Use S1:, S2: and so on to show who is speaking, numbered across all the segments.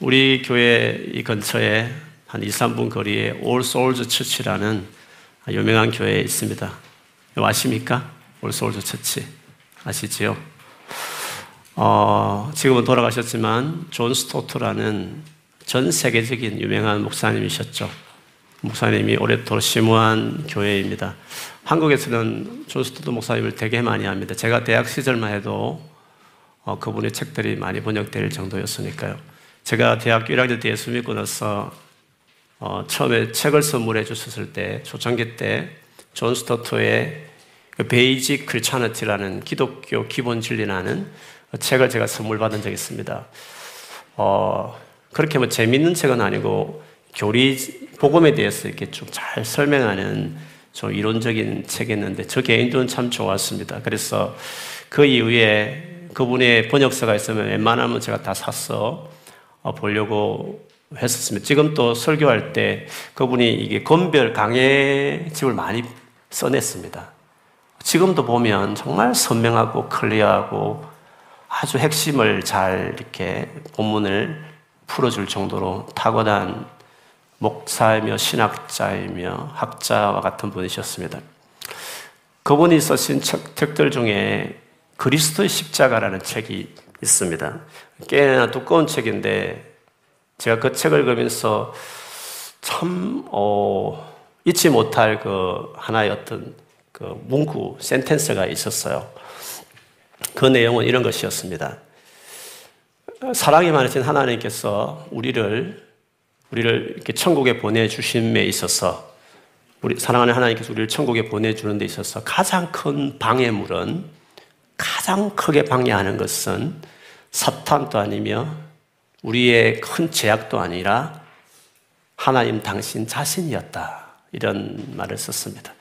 S1: 우리 교회 이 근처에 한 2, 3분 거리에 All Souls Church라는 유명한 교회 있습니다. 아십니까? All Souls Church. 아시지요? 어, 지금은 돌아가셨지만 존 스토트라는 전 세계적인 유명한 목사님이셨죠. 목사님이 오래도록 시무한 교회입니다. 한국에서는 존 스토트 목사님을 되게 많이 압니다. 제가 대학 시절만 해도 어, 그분의 책들이 많이 번역될 정도였으니까요. 제가 대학교 1학년 때 예수 믿고 나서 어, 처음에 책을 선물해 주셨을 때, 초창기 때, 존 스토트의 Basic Christianity라는 기독교 기본 진리라는 책을 제가 선물 받은 적이 있습니다. 어, 그렇게 뭐 재밌는 책은 아니고 교리 복음에 대해서 이렇게 좀 잘 설명하는 좀 이론적인 책이었는데 저 개인적으로는 참 좋았습니다. 그래서 그 이후에 그분의 번역서가 있으면 웬만하면 제가 다 사서 어, 보려고 했었습니다. 지금 또 설교할 때 그분이 이게 건별 강해집을 많이 써냈습니다. 지금도 보면 정말 선명하고 클리어하고 아주 핵심을 잘 이렇게 본문을 풀어줄 정도로 탁월한 목사이며 신학자이며 학자와 같은 분이셨습니다. 그분이 쓰신 책들 중에 그리스도의 십자가라는 책이 있습니다. 꽤나 두꺼운 책인데 제가 그 책을 읽으면서 참 어, 잊지 못할 그 하나의 어떤 그 문구 센텐스가 있었어요. 그 내용은 이런 것이었습니다. 사랑이 많으신 하나님께서 우리를 우리를 이렇게 천국에 보내 주심에 있어서 우리 사랑하는 하나님께서 우리를 천국에 보내 주는 데 있어서 가장 큰 방해물은 가장 크게 방해하는 것은 사탄도 아니며 우리의 큰 제약도 아니라 하나님 당신 자신이었다. 이런 말을 썼습니다.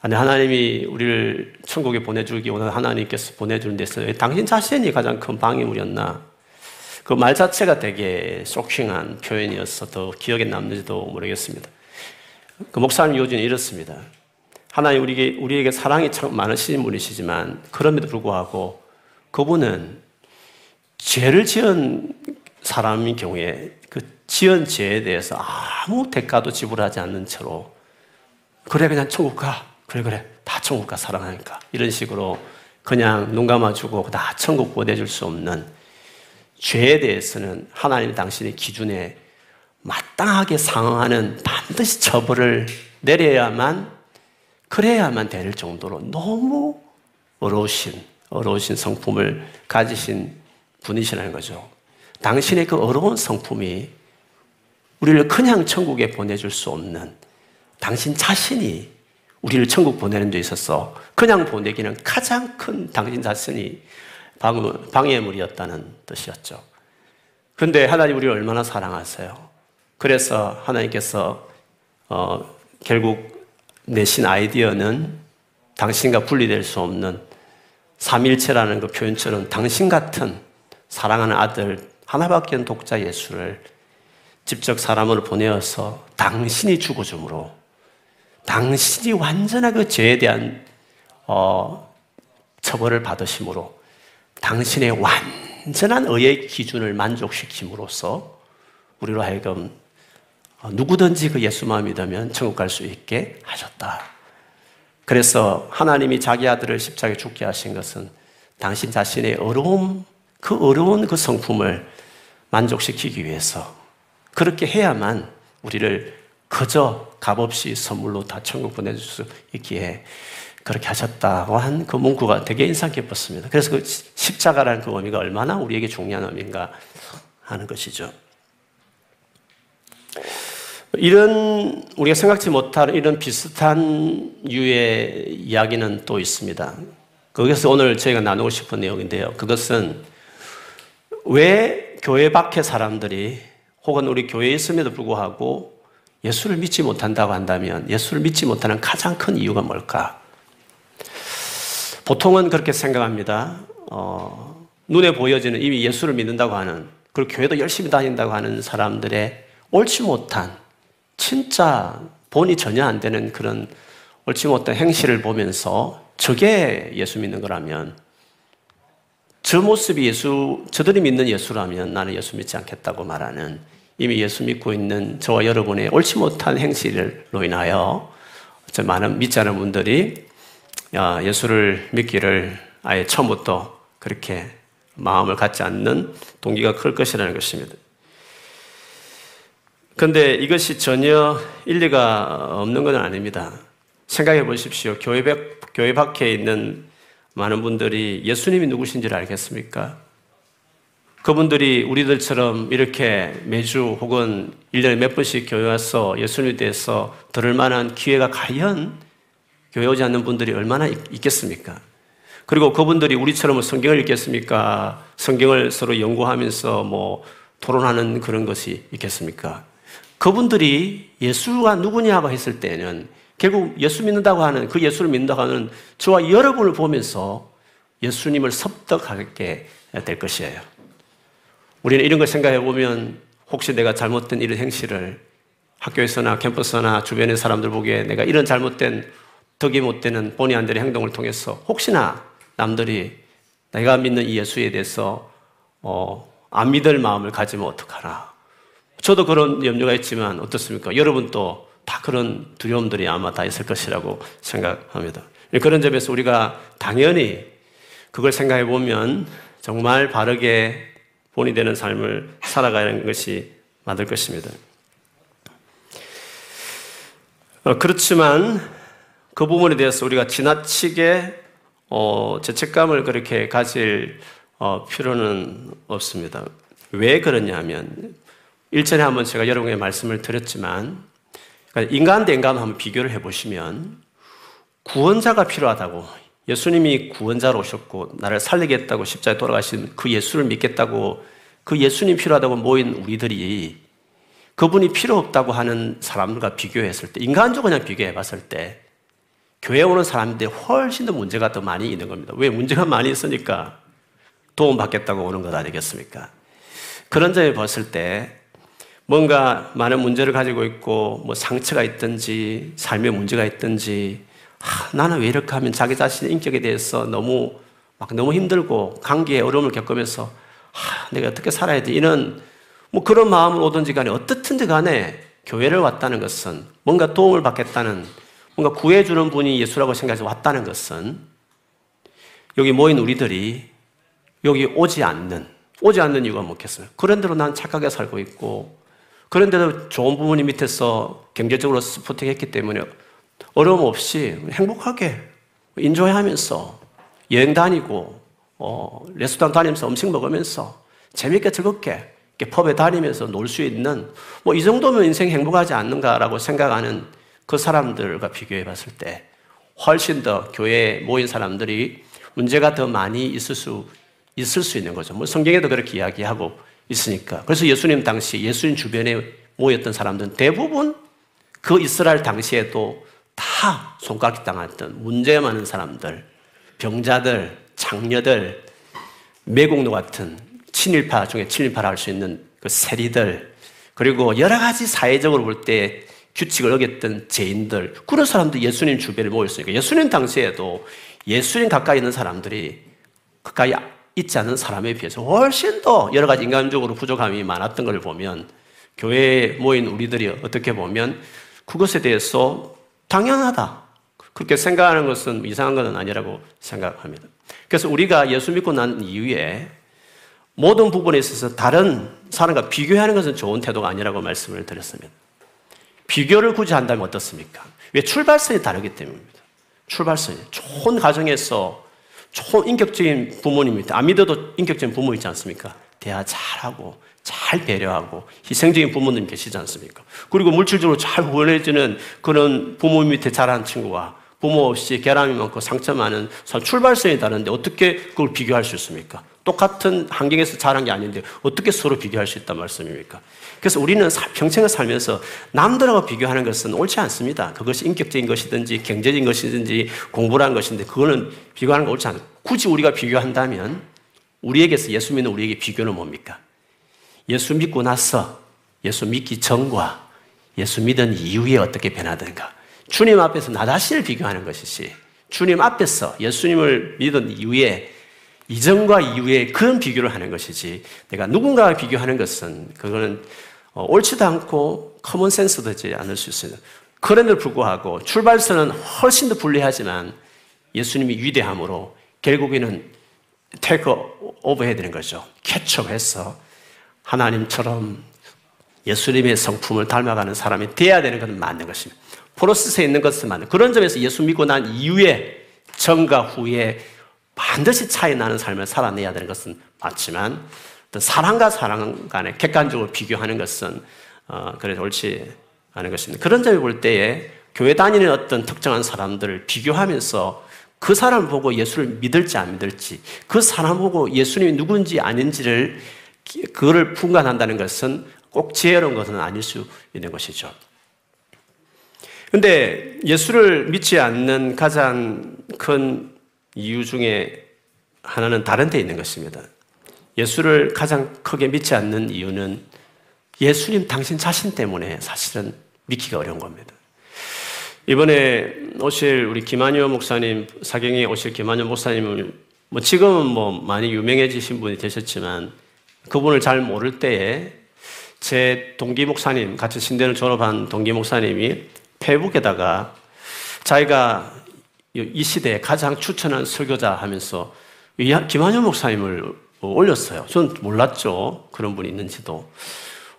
S1: 아니, 하나님이 우리를 천국에 보내주기 오늘 하나님께서 보내주는 데서 당신 자신이 가장 큰 방해물이었나? 그 말 자체가 되게 쇼킹한 표현이어서 더 기억에 남는지도 모르겠습니다. 그 목사님 요즘에 이렇습니다. 하나님 우리에게, 우리에게 사랑이 참 많으신 분이시지만 그럼에도 불구하고 그분은 죄를 지은 사람인 경우에 그 지은 죄에 대해서 아무 대가도 지불하지 않는 채로 그래 그냥 천국 가 그래, 그래. 다 천국 가 사랑하니까. 이런 식으로 그냥 눈 감아주고 다 천국 보내줄 수 없는 죄에 대해서는 하나님 당신의 기준에 마땅하게 상응하는 반드시 처벌을 내려야만 그래야만 될 정도로 너무 어려우신 어려우신 성품을 가지신 분이시라는 거죠. 당신의 그 어려운 성품이 우리를 그냥 천국에 보내줄 수 없는 당신 자신이 우리를 천국 보내는 데 있어서 그냥 보내기는 가장 큰 당신 자신이 방해물이었다는 뜻이었죠. 근데 하나님 우리를 얼마나 사랑하세요? 그래서 하나님께서 어, 결국 내신 아이디어는 당신과 분리될 수 없는 삼일체라는 그 표현처럼 당신 같은 사랑하는 아들 하나밖에 없는 독자 예수를 직접 사람으로 보내어서 당신이 죽어줌으로 당신이 완전한 그 죄에 대한 어, 처벌을 받으심으로 당신의 완전한 의의 기준을 만족시킴으로써 우리로 하여금 어, 누구든지 그 예수만 믿으면 천국 갈 수 있게 하셨다. 그래서 하나님이 자기 아들을 십자가에 죽게 하신 것은 당신 자신의 어려움, 그 어려운 그 성품을 만족시키기 위해서 그렇게 해야만 우리를 그저 값없이 선물로 다 천국 보내줄 수 있기에 그렇게 하셨다고 한 그 문구가 되게 인상 깊었습니다. 그래서 그 십자가라는 그 의미가 얼마나 우리에게 중요한 의미인가 하는 것이죠. 이런 우리가 생각지 못할 이런 비슷한 유의 이야기는 또 있습니다. 거기서 오늘 저희가 나누고 싶은 내용인데요. 그것은 왜 교회 밖의 사람들이 혹은 우리 교회에 있음에도 불구하고 예수를 믿지 못한다고 한다면 예수를 믿지 못하는 가장 큰 이유가 뭘까? 보통은 그렇게 생각합니다. 어, 눈에 보여지는 이미 예수를 믿는다고 하는 그리고 교회도 열심히 다닌다고 하는 사람들의 옳지 못한 진짜 본이 전혀 안 되는 그런 옳지 못한 행실을 보면서 저게 예수 믿는 거라면 저 모습이 예수, 저들이 믿는 예수라면 나는 예수 믿지 않겠다고 말하는 이미 예수 믿고 있는 저와 여러분의 옳지 못한 행실로 인하여 많은 믿지 않은 분들이 예수를 믿기를 아예 처음부터 그렇게 마음을 갖지 않는 동기가 클 것이라는 것입니다. 그런데 이것이 전혀 일리가 없는 것은 아닙니다. 생각해 보십시오. 교회, 교회 밖에 있는 많은 분들이 예수님이 누구신지를 알겠습니까? 그분들이 우리들처럼 이렇게 매주 혹은 1년에 몇 번씩 교회 와서 예수님에 대해서 들을 만한 기회가 과연 교회 오지 않는 분들이 얼마나 있겠습니까? 그리고 그분들이 우리처럼 성경을 읽겠습니까? 성경을 서로 연구하면서 뭐 토론하는 그런 것이 있겠습니까? 그분들이 예수가 누구냐고 했을 때는 결국 예수 믿는다고 하는 그 예수를 믿는다고 하는 저와 여러분을 보면서 예수님을 섭득하게 될 것이에요. 우리는 이런 걸 생각해 보면 혹시 내가 잘못된 이런 행실을 학교에서나 캠퍼스나 주변의 사람들 보기에 내가 이런 잘못된 덕이 못 되는 본의 안 되는 행동을 통해서 혹시나 남들이 내가 믿는 이 예수에 대해서 어, 안 믿을 마음을 가지면 어떡하나. 저도 그런 염려가 있지만 어떻습니까? 여러분도 다 그런 두려움들이 아마 다 있을 것이라고 생각합니다. 그런 점에서 우리가 당연히 그걸 생각해 보면 정말 바르게 본이 되는 삶을 살아가는 것이 맞을 것입니다. 어, 그렇지만 그 부분에 대해서 우리가 지나치게 어, 죄책감을 그렇게 가질 어, 필요는 없습니다. 왜 그러냐면 일전에 한번 제가 여러분에게 말씀을 드렸지만 인간 대 인간 한번 비교를 해보시면 구원자가 필요하다고 예수님이 구원자로 오셨고 나를 살리겠다고 십자에 돌아가신 그 예수를 믿겠다고 그 예수님 필요하다고 모인 우리들이 그분이 필요 없다고 하는 사람들과 비교했을 때 인간적으로 그냥 비교해 봤을 때 교회 오는 사람들이 훨씬 더 문제가 더 많이 있는 겁니다. 왜 문제가 많이 있으니까 도움 받겠다고 오는 것 아니겠습니까? 그런 점에 봤을 때 뭔가 많은 문제를 가지고 있고 뭐 상처가 있든지 삶의 문제가 있든지 아, 나는 왜 이렇게 하면 자기 자신의 인격에 대해서 너무 막 너무 힘들고 관계에 어려움을 겪으면서 아, 내가 어떻게 살아야 돼 이런 뭐 그런 마음을 오든지 간에 어떻든지 간에 교회를 왔다는 것은 뭔가 도움을 받겠다는 뭔가 구해주는 분이 예수라고 생각해서 왔다는 것은 여기 모인 우리들이 여기 오지 않는 오지 않는 이유가 뭐겠어요? 그런 대로 난 착하게 살고 있고 그런데도 좋은 부모님 밑에서 경제적으로 스포팅했기 때문에 어려움 없이 행복하게 인조해하면서 여행 다니고 어, 레스토랑 다니면서 음식 먹으면서 재밌게 즐겁게 펍에 다니면서 놀 수 있는 뭐 이 정도면 인생 행복하지 않는가라고 생각하는 그 사람들과 비교해 봤을 때 훨씬 더 교회에 모인 사람들이 문제가 더 많이 있을 수 있을 수 있는 거죠. 뭐 성경에도 그렇게 이야기하고 있으니까. 그래서 예수님 당시 예수님 주변에 모였던 사람들은 대부분 그 이스라엘 당시에도 다 손가락 당했던 문제 많은 사람들, 병자들, 장녀들, 매국노 같은 친일파 중에 친일파라 할 수 있는 그 세리들, 그리고 여러 가지 사회적으로 볼 때 규칙을 어겼던 죄인들, 그런 사람들 예수님 주변에 모였으니까 예수님 당시에도 예수님 가까이 있는 사람들이 가까이 있지 않은 사람에 비해서 훨씬 더 여러 가지 인간적으로 부족함이 많았던 걸 보면 교회에 모인 우리들이 어떻게 보면 그것에 대해서 당연하다. 그렇게 생각하는 것은 이상한 것은 아니라고 생각합니다. 그래서 우리가 예수 믿고 난 이후에 모든 부분에 있어서 다른 사람과 비교하는 것은 좋은 태도가 아니라고 말씀을 드렸습니다. 비교를 굳이 한다면 어떻습니까? 왜 출발선이 다르기 때문입니다. 출발선이. 좋은 가정에서 좋은 인격적인 부모님입니다. 안 믿어도 인격적인 부모 있지 않습니까? 대화 잘하고, 잘 배려하고, 희생적인 부모님 계시지 않습니까? 그리고 물질적으로 잘 후원해주는 그런 부모 밑에 자란 친구와 부모 없이 결함이 많고 상처 많은 출발선이 다른데 어떻게 그걸 비교할 수 있습니까? 똑같은 환경에서 자란 게 아닌데 어떻게 서로 비교할 수 있단 말씀입니까? 그래서 우리는 평생을 살면서 남들하고 비교하는 것은 옳지 않습니다. 그것이 인격적인 것이든지 경제적인 것이든지 공부라는 것인데 그거는 비교하는 거 옳지 않아요. 굳이 우리가 비교한다면 우리에게서 예수 믿는 우리에게 비교는 뭡니까? 예수 믿고 나서 예수 믿기 전과 예수 믿은 이후에 어떻게 변하든가. 주님 앞에서 나 자신을 비교하는 것이지 주님 앞에서 예수님을 믿은 이후에 이전과 이후에 그런 비교를 하는 것이지 내가 누군가와 비교하는 것은 그거는 어, 옳지도 않고 common sense 되지 않을 수 있어요. 그럼에도 불구하고 출발선은 훨씬 더 불리하지만 예수님의 위대함으로 결국에는 take over 해야 되는 거죠. catch up해서 하나님처럼 예수님의 성품을 닮아가는 사람이 돼야 되는 것은 맞는 것입니다. 프로세스에 있는 것은 맞는 그런 점에서 예수 믿고 난 이후에 전과 후에 반드시 차이 나는 삶을 살아내야 되는 것은 맞지만 사랑과 사랑 간에 객관적으로 비교하는 것은 어, 그래 옳지 않은 것입니다. 그런 점을 볼 때에 교회 다니는 어떤 특정한 사람들을 비교하면서 그 사람 보고 예수를 믿을지 안 믿을지, 그 사람 보고 예수님이 누군지 아닌지를 그거를 분간한다는 것은 꼭 지혜로운 것은 아닐 수 있는 것이죠. 근데 예수를 믿지 않는 가장 큰 이유 중에 하나는 다른 데 있는 것입니다. 예수를 가장 크게 믿지 않는 이유는 예수님 당신 자신 때문에 사실은 믿기가 어려운 겁니다. 이번에 오실 우리 김한효 목사님, 사경에 오실 김한효 목사님은 뭐 지금은 뭐 많이 유명해지신 분이 되셨지만 그분을 잘 모를 때에 제 동기 목사님, 같이 신대를 졸업한 동기 목사님이 페북에다가 자기가 이 시대에 가장 추천한 설교자 하면서 김한효 목사님을 올렸어요. 전 몰랐죠. 그런 분이 있는지도.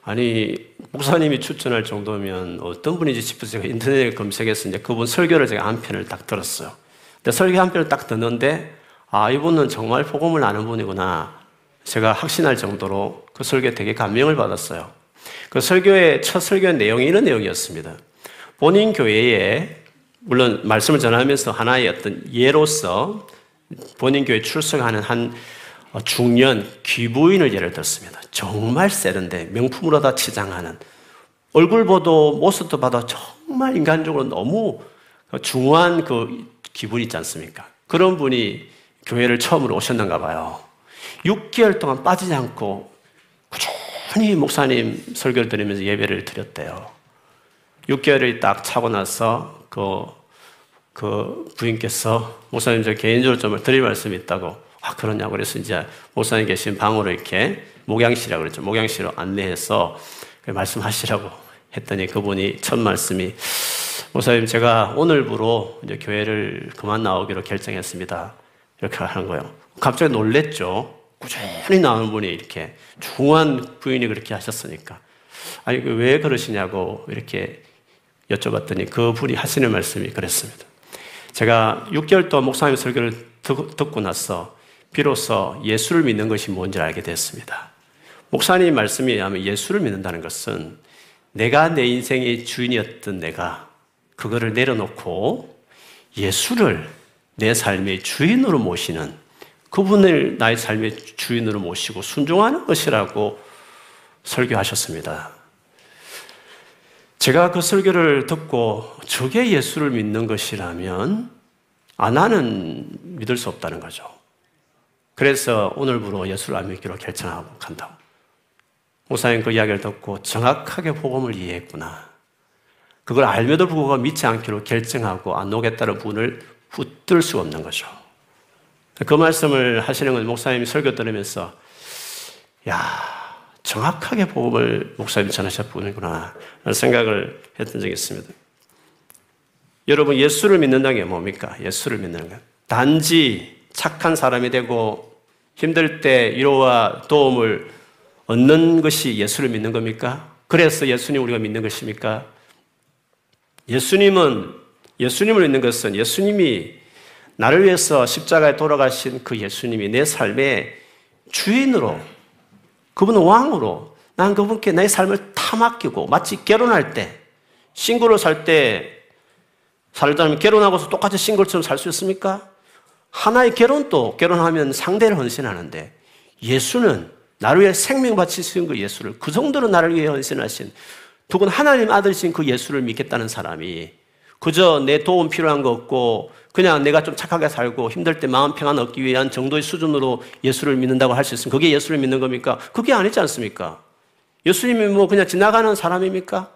S1: 아니, 목사님이 추천할 정도면 어떤 분인지 싶어서 제가 인터넷에 검색해서 이제 그분 설교를 제가 한 편을 딱 들었어요. 근데 설교 한 편을 딱 듣는데, 아, 이분은 정말 복음을 아는 분이구나. 제가 확신할 정도로 그 설교에 되게 감명을 받았어요. 그 설교의, 첫 설교의 내용이 이런 내용이었습니다. 본인 교회에, 물론 말씀을 전하면서 하나의 어떤 예로서 본인 교회 출석하는 한 어, 중년 귀부인을 예를 들었습니다. 정말 세련돼 명품으로 다 치장하는 얼굴 보도 모습도 봐도 정말 인간적으로 너무 중후한 그 기분 있지 않습니까? 그런 분이 교회를 처음으로 오셨는가 봐요. 6개월 동안 빠지지 않고 꾸준히 목사님 설교를 들으면서 예배를 드렸대요. 6개월이 딱 차고 나서 그, 그 부인께서 목사님 저 개인적으로 좀 드릴 말씀이 있다고 아, 그러냐고 그래서 이제 목사님 계신 방으로 이렇게 목양실이라고 그랬죠. 목양실로 안내해서 말씀하시라고 했더니 그분이 첫 말씀이 목사님 제가 오늘부로 이제 교회를 그만 나오기로 결정했습니다. 이렇게 하는 거예요. 갑자기 놀랬죠. 꾸준히 나오는 분이 이렇게 중한 부인이 그렇게 하셨으니까. 아니, 그왜 그러시냐고 이렇게 여쭤봤더니 그 분이 하시는 말씀이 그랬습니다. 제가 6개월 동안 목사님 설교를 듣고 나서 비로소 예수를 믿는 것이 뭔지 알게 됐습니다. 목사님 말씀에 의하면 예수를 믿는다는 것은 내가 내 인생의 주인이었던 내가 그거를 내려놓고 예수를 내 삶의 주인으로 모시는 그분을 나의 삶의 주인으로 모시고 순종하는 것이라고 설교하셨습니다. 제가 그 설교를 듣고 저게 예수를 믿는 것이라면 아 나는 믿을 수 없다는 거죠. 그래서 오늘부로 예수를 안 믿기로 결정하고 간다고. 목사님 그 이야기를 듣고 정확하게 복음을 이해했구나. 그걸 알면도 불구하고 믿지 않기로 결정하고 안 오겠다는 분을 붙들 수 없는 거죠. 그 말씀을 하시는 건 목사님이 설교 들으면서 야 정확하게 복음을 목사님이 전하셨구나 라는 생각을 했던 적이 있습니다. 여러분 예수를 믿는다는 게 뭡니까? 예수를 믿는 것. 단지 착한 사람이 되고 힘들 때 위로와 도움을 얻는 것이 예수를 믿는 겁니까? 그래서 예수님 우리가 믿는 것입니까? 예수님은 예수님을 믿는 것은 예수님이 나를 위해서 십자가에 돌아가신 그 예수님이 내 삶의 주인으로 그분은 왕으로 난 그분께 내 삶을 다 맡기고 마치 결혼할 때 싱글로 살 때 살자면 결혼하고서 똑같이 싱글처럼 살 수 있습니까? 하나의 결혼도 결혼하면 상대를 헌신하는데 예수는 나를 위해 생명 바치신 그 예수를 그 정도로 나를 위해 헌신하신 두분 하나님 아들이신 그 예수를 믿겠다는 사람이 그저 내 도움 필요한 거 없고 그냥 내가 좀 착하게 살고 힘들 때 마음 평안 얻기 위한 정도의 수준으로 예수를 믿는다고 할 수 있으면 그게 예수를 믿는 겁니까? 그게 아니지 않습니까? 예수님이 뭐 그냥 지나가는 사람입니까?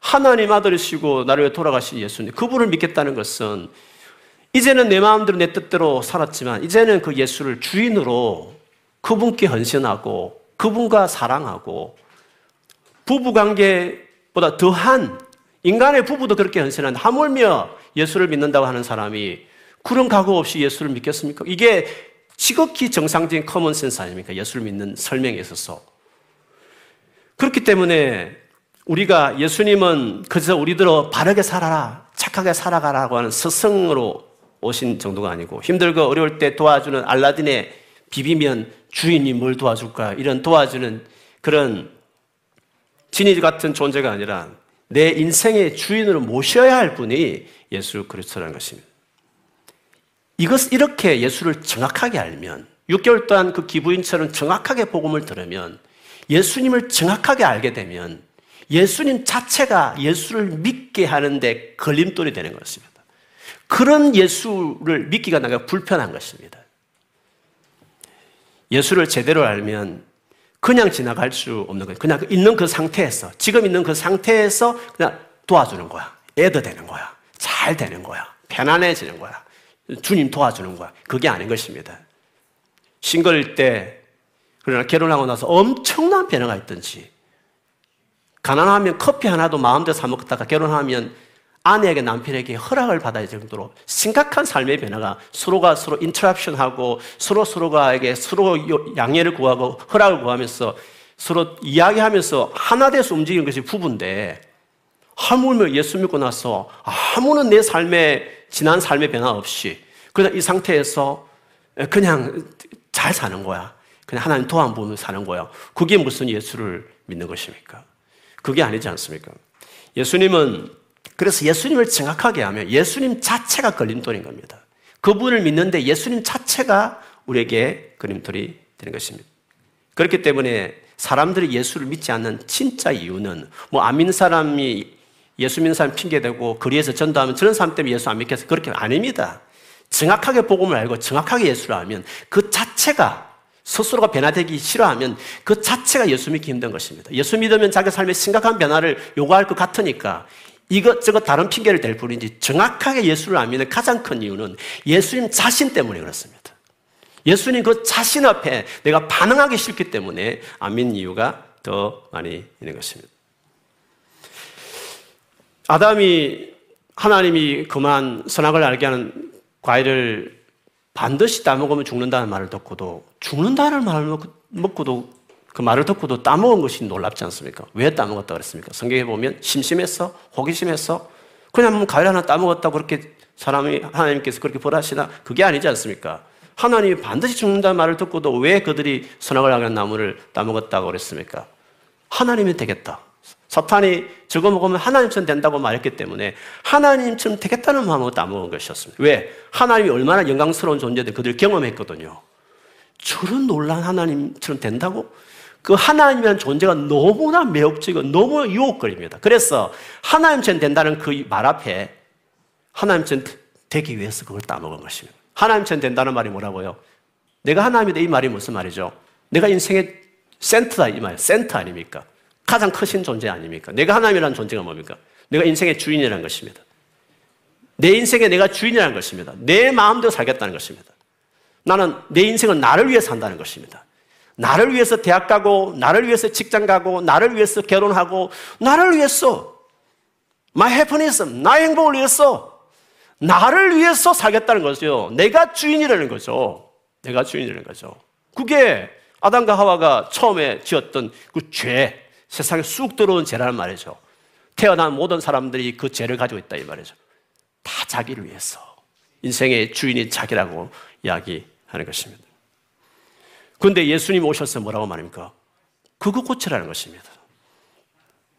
S1: 하나님 아들이시고 나를 위해 돌아가신 예수님 그분을 믿겠다는 것은 이제는 내 마음대로 내 뜻대로 살았지만 이제는 그 예수를 주인으로 그분께 헌신하고 그분과 사랑하고 부부 관계보다 더한 인간의 부부도 그렇게 헌신한 하물며 예수를 믿는다고 하는 사람이 그런 각오 없이 예수를 믿겠습니까? 이게 지극히 정상적인 common sense 아닙니까? 예수를 믿는 설명에 있어서. 그렇기 때문에 우리가 예수님은 그저 우리들어 바르게 살아라, 착하게 살아가라고 하는 스승으로 오신 정도가 아니고 힘들고 어려울 때 도와주는 알라딘의 비비면 주인이 뭘 도와줄까 이런 도와주는 그런 진이 같은 존재가 아니라 내 인생의 주인으로 모셔야 할 분이 예수 그리스도라는 것입니다. 이렇게 예수를 정확하게 알면 6개월 동안 그 기부인처럼 정확하게 복음을 들으면 예수님을 정확하게 알게 되면 예수님 자체가 예수를 믿게 하는데 걸림돌이 되는 것입니다. 그런 예수를 믿기가 내가 불편한 것입니다. 예수를 제대로 알면 그냥 지나갈 수 없는 거예요. 그냥 있는 그 상태에서, 지금 있는 그 상태에서 그냥 도와주는 거야. 애도 되는 거야. 잘 되는 거야. 편안해지는 거야. 주님 도와주는 거야. 그게 아닌 것입니다. 싱글일 때, 그러나 결혼하고 나서 엄청난 변화가 있든지, 가난하면 커피 하나도 마음대로 사먹다가 결혼하면 아내에게 남편에게 허락을 받아야 정도로 심각한 삶의 변화가 서로가 서로 interaction하고 서로 서로가에게 서로 양해를 구하고 허락을 구하면서 서로 이야기하면서 하나 돼서 움직이는 것이 부부인데 하물며 예수 믿고 나서 아무런 내 삶의 지난 삶의 변화 없이 그냥 이 상태에서 그냥 잘 사는 거야. 그냥 하나님 도안 보며 사는 거야. 그게 무슨 예수를 믿는 것입니까? 그게 아니지 않습니까? 예수님은 그래서 예수님을 정확하게 하면 예수님 자체가 걸림돌인 겁니다. 그분을 믿는데 예수님 자체가 우리에게 걸림돌이 되는 것입니다. 그렇기 때문에 사람들이 예수를 믿지 않는 진짜 이유는 뭐 안 믿는 사람이 예수 믿는 사람 핑계대고 거리에서 전도하면 저런 사람 때문에 예수 안 믿겠어. 그렇게 아닙니다. 정확하게 복음을 알고 정확하게 예수를 알면 그 자체가 스스로가 변화되기 싫어하면 그 자체가 예수 믿기 힘든 것입니다. 예수 믿으면 자기 삶에 심각한 변화를 요구할 것 같으니까 이것저것 다른 핑계를 댈 뿐이지 정확하게 예수를 안 믿는 가장 큰 이유는 예수님 자신 때문에 그렇습니다. 예수님 그 자신 앞에 내가 반응하기 싫기 때문에 안 믿는 이유가 더 많이 있는 것입니다. 아담이 하나님이 그만 선악을 알게 하는 과일을 반드시 따먹으면 죽는다는 말을 듣고도 죽는다는 말을 먹고도 그 말을 듣고도 따먹은 것이 놀랍지 않습니까? 왜 따먹었다 그랬습니까? 성경에 보면 심심했어? 호기심했어? 그냥 뭐 과일 하나 따먹었다고 그렇게 사람이 하나님께서 그렇게 벌하시나? 그게 아니지 않습니까? 하나님이 반드시 죽는다는 말을 듣고도 왜 그들이 선악을 하는 나무를 따먹었다고 그랬습니까? 하나님이 되겠다. 사탄이 저거 먹으면 하나님처럼 된다고 말했기 때문에 하나님처럼 되겠다는 마음으로 따먹은 것이었습니다. 왜? 하나님이 얼마나 영광스러운 존재들 그들 경험했거든요. 저런 놀란 하나님처럼 된다고? 그 하나님이라는 존재가 너무나 매혹적이고 너무 유혹거립니다. 그래서 하나님처럼 된다는 그 말 앞에 하나님처럼 되기 위해서 그걸 따먹은 것입니다. 하나님처럼 된다는 말이 뭐라고요? 내가 하나님이다 이 말이 무슨 말이죠? 내가 인생의 센터다 이 말, 센터 아닙니까? 가장 크신 존재 아닙니까? 내가 하나님이라는 존재가 뭡니까? 내가 인생의 주인이라는 것입니다. 내 인생에 내가 주인이라는 것입니다. 내 마음대로 살겠다는 것입니다. 나는 내 인생은 나를 위해 산다는 것입니다. 나를 위해서 대학 가고, 나를 위해서 직장 가고, 나를 위해서 결혼하고, 나를 위해서, my happiness, 나의 행복을 위해서, 나를 위해서 살겠다는 거죠. 내가 주인이라는 거죠. 내가 주인이라는 거죠. 그게 아담과 하와가 처음에 지었던 그 죄, 세상에 쑥 들어온 죄라는 말이죠. 태어난 모든 사람들이 그 죄를 가지고 있다 이 말이죠. 다 자기를 위해서. 인생의 주인이 자기라고 이야기하는 것입니다. 그런데 예수님 오셔서 뭐라고 말합니까? 그거 고치라는 것입니다.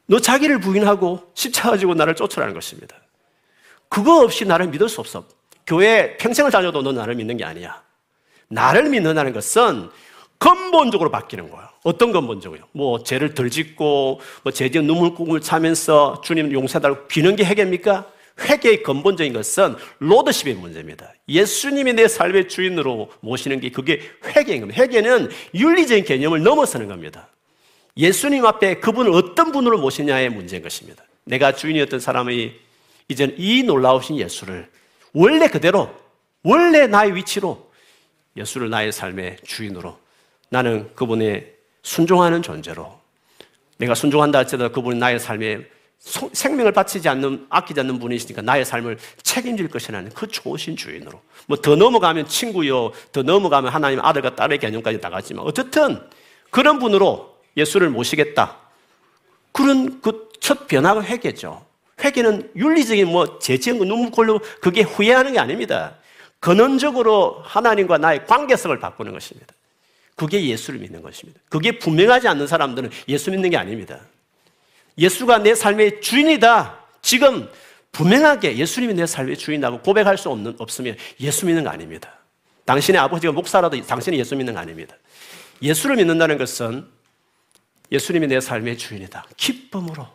S1: 너 자기를 부인하고 십자가 지고 나를 쫓으라는 것입니다. 그거 없이 나를 믿을 수 없어. 교회 평생을 다녀도 너 나를 믿는 게 아니야. 나를 믿는다는 것은 근본적으로 바뀌는 거야. 어떤 근본적으로? 뭐 죄를 덜 짓고 뭐 죄지은 눈물국을 차면서 주님 용서달라고 비는 게 해결입니까? 회개의 근본적인 것은 로드십의 문제입니다. 예수님이 내 삶의 주인으로 모시는 게 그게 회개인 겁니다. 회개는 윤리적인 개념을 넘어서는 겁니다. 예수님 앞에 그분을 어떤 분으로 모시냐의 문제인 것입니다. 내가 주인이었던 사람이 이제는 이 놀라우신 예수를 원래 그대로 원래 나의 위치로 예수를 나의 삶의 주인으로 나는 그분의 순종하는 존재로 내가 순종한다 할지라도 그분은 나의 삶 에 생명을 바치지 않는 아끼지 않는 분이시니까 나의 삶을 책임질 것이라는 그 좋으신 주인으로. 뭐 더 넘어가면 친구요 더 넘어가면 하나님 아들과 딸의 개념까지 나가지만 어쨌든 그런 분으로 예수를 모시겠다. 그런 그 첫 변화가 회개죠. 회개는 윤리적인 뭐 재지은 거 눈물 꼴로 그게 후회하는 게 아닙니다. 근원적으로 하나님과 나의 관계성을 바꾸는 것입니다. 그게 예수를 믿는 것입니다. 그게 분명하지 않는 사람들은 예수 믿는 게 아닙니다. 예수가 내 삶의 주인이다. 지금 분명하게 예수님이 내 삶의 주인이라고 고백할 수 없는, 없으면 예수 믿는 거 아닙니다. 당신의 아버지가 목사라도 당신이 예수 믿는 거 아닙니다. 예수를 믿는다는 것은 예수님이 내 삶의 주인이다. 기쁨으로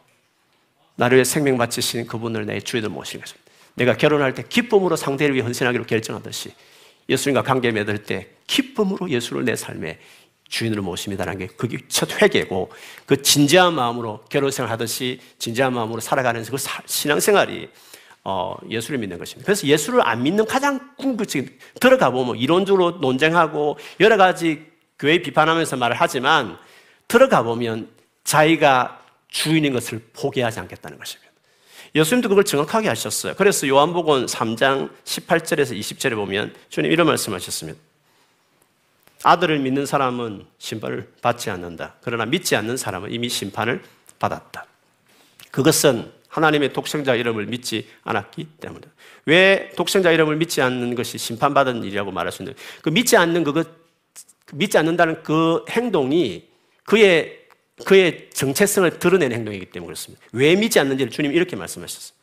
S1: 나를 위해 생명 바치신 그분을 내 주인을 모신 것입니다. 내가 결혼할 때 기쁨으로 상대를 위해 헌신하기로 결정하듯이 예수님과 관계 맺을 때 기쁨으로 예수를 내 삶의 주인으로 모십니다라는 게 그게 첫 회개고 그 진지한 마음으로 결혼생활 하듯이 진지한 마음으로 살아가는 그 신앙생활이 어, 예수를 믿는 것입니다. 그래서 예수를 안 믿는 가장 궁극적인 들어가 보면 이론적으로 논쟁하고 여러 가지 교회 비판하면서 말을 하지만 들어가 보면 자기가 주인인 것을 포기하지 않겠다는 것입니다. 예수님도 그걸 정확하게 하셨어요. 그래서 요한복음 3장 18절에서 20절에 보면 주님 이런 말씀하셨습니다. 아들을 믿는 사람은 심판을 받지 않는다. 그러나 믿지 않는 사람은 이미 심판을 받았다. 그것은 하나님의 독생자 이름을 믿지 않았기 때문이다. 왜 독생자 이름을 믿지 않는 것이 심판받은 일이라고 말할 수 있는데 그 믿지 않는 그것 믿지 않는다는 그 행동이 그의 그의 정체성을 드러내는 행동이기 때문에 그렇습니다. 왜 믿지 않는지를 주님 이렇게 말씀하셨어요.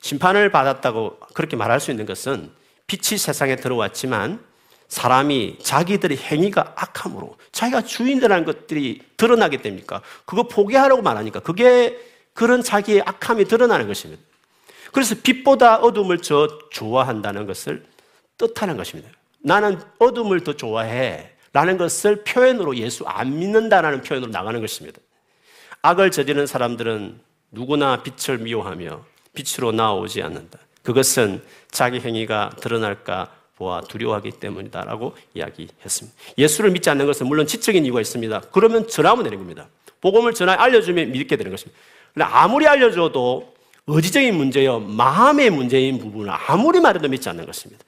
S1: 심판을 받았다고 그렇게 말할 수 있는 것은 빛이 세상에 들어왔지만 사람이 자기들의 행위가 악함으로 자기가 주인이라는 것들이 드러나게 됩니까? 그거 포기하라고 말하니까 그게 그런 자기의 악함이 드러나는 것입니다. 그래서 빛보다 어둠을 저 좋아한다는 것을 뜻하는 것입니다. 나는 어둠을 더 좋아해. 라는 것을 표현으로 예수 안 믿는다라는 표현으로 나가는 것입니다. 악을 저지르는 사람들은 누구나 빛을 미워하며 빛으로 나오지 않는다. 그것은 자기 행위가 드러날까 보아 두려워하기 때문이다라고 이야기했습니다. 예수를 믿지 않는 것은 물론 지적인 이유가 있습니다. 그러면 전하면 되는 겁니다. 복음을 전하 알려주면 믿게 되는 것입니다. 그러나 아무리 알려줘도 의지적인 문제요, 마음의 문제인 부분을 아무리 말해도 믿지 않는 것입니다.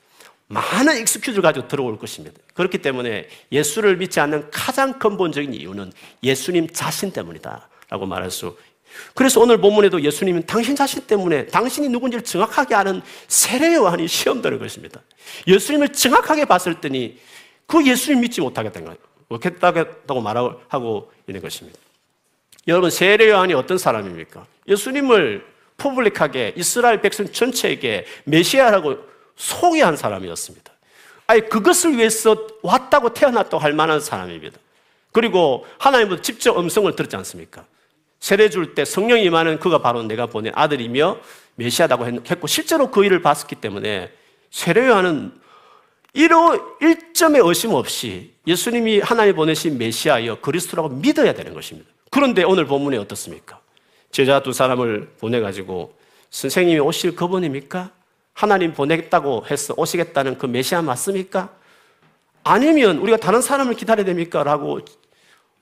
S1: 많은 익스큐즈를 가지고 들어올 것입니다. 그렇기 때문에 예수를 믿지 않는 가장 근본적인 이유는 예수님 자신 때문이다. 라고 말할 수. 그래서 오늘 본문에도 예수님은 당신 자신 때문에 당신이 누군지를 정확하게 아는 세례 요한이 시험 드는 것입니다. 예수님을 정확하게 봤을 때니 그 예수님 믿지. 못겠다고 말하고 있는 것입니다. 여러분, 세례 요한이 어떤 사람입니까? 예수님을 퍼블릭하게 이스라엘 백성 전체에게 메시아라고 소개한 사람이었습니다. 아니, 그것을 위해서 왔다고 태어났다고 할 만한 사람입니다. 그리고 하나님부터 직접 음성을 들었지 않습니까? 세례 줄 때 성령이 임하는 그가 바로 내가 보낸 아들이며 메시아다고 했고 실제로 그 일을 봤었기 때문에 세례 요한은 이로 일점의 의심 없이 예수님이 하나님 보내신 메시아여 그리스도라고 믿어야 되는 것입니다. 그런데 오늘 본문에 어떻습니까? 제자 두 사람을 보내가지고 선생님이 오실 그분입니까? 하나님 보내겠다고 해서 오시겠다는 그 메시아 맞습니까? 아니면 우리가 다른 사람을 기다려야 됩니까? 라고